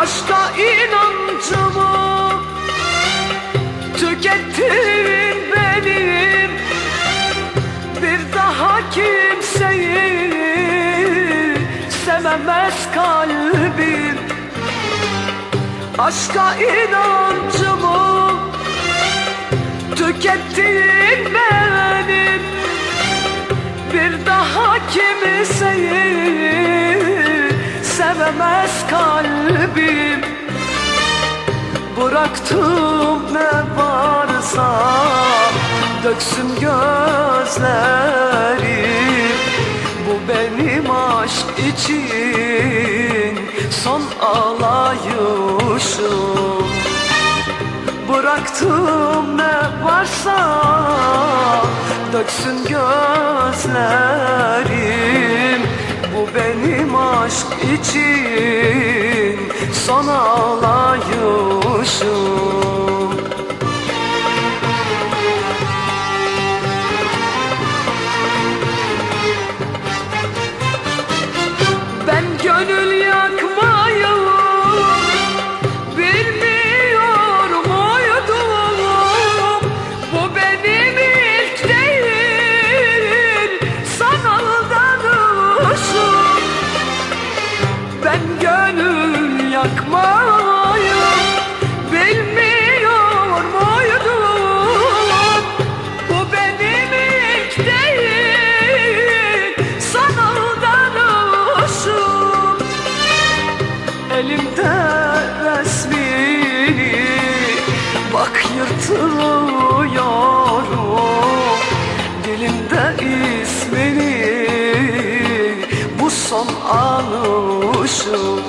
Aşka inancımı Tükettin benim. Bir daha kimseyi Sevemez kalbim. Aşka inancımı Tükettin benim. Bir daha kimseyi sevemez kalbim. Bıraktım ne varsa döksün gözlerim Bu benim aşk için son ağlayışım Bıraktım ne varsa döksün gözlerim aşk için son ağlayışım gönül yakmayı bilmiyor muydum Bu benim ilk değil sanaldanışım Elimde resmini Bak yırtılıyorum. Dilimde ismini Bu son anışım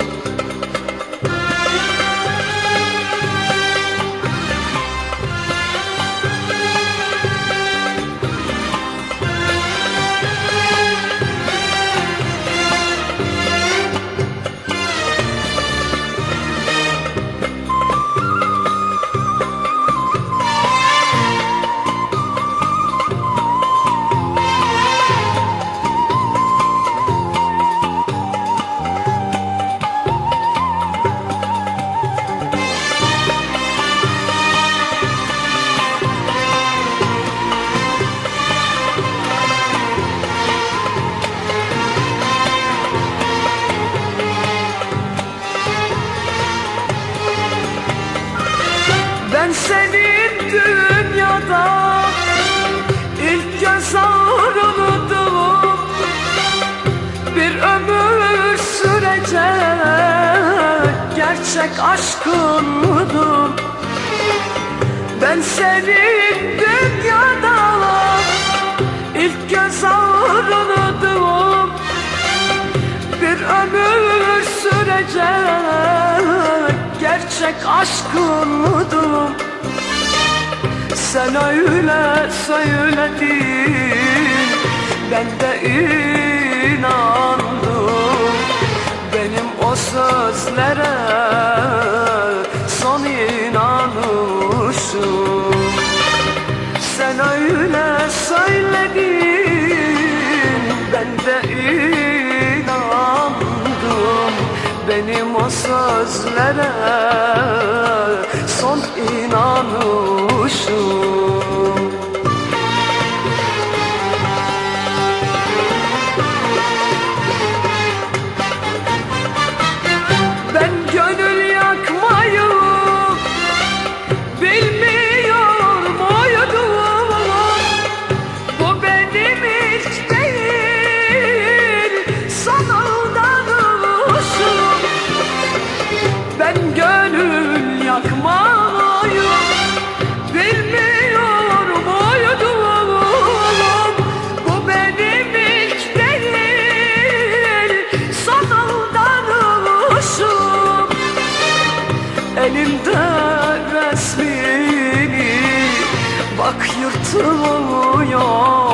gerçek aşkındım Ben senin dünyada ilk göz ağrınıdım bir ömür sürecek gerçek aşkındım Sen öyle söyledin ben de inandım. Benim o sözlere öyle söyledin Ben de inandım. Benim o sözlere Son inanışım Bak yırtılıyor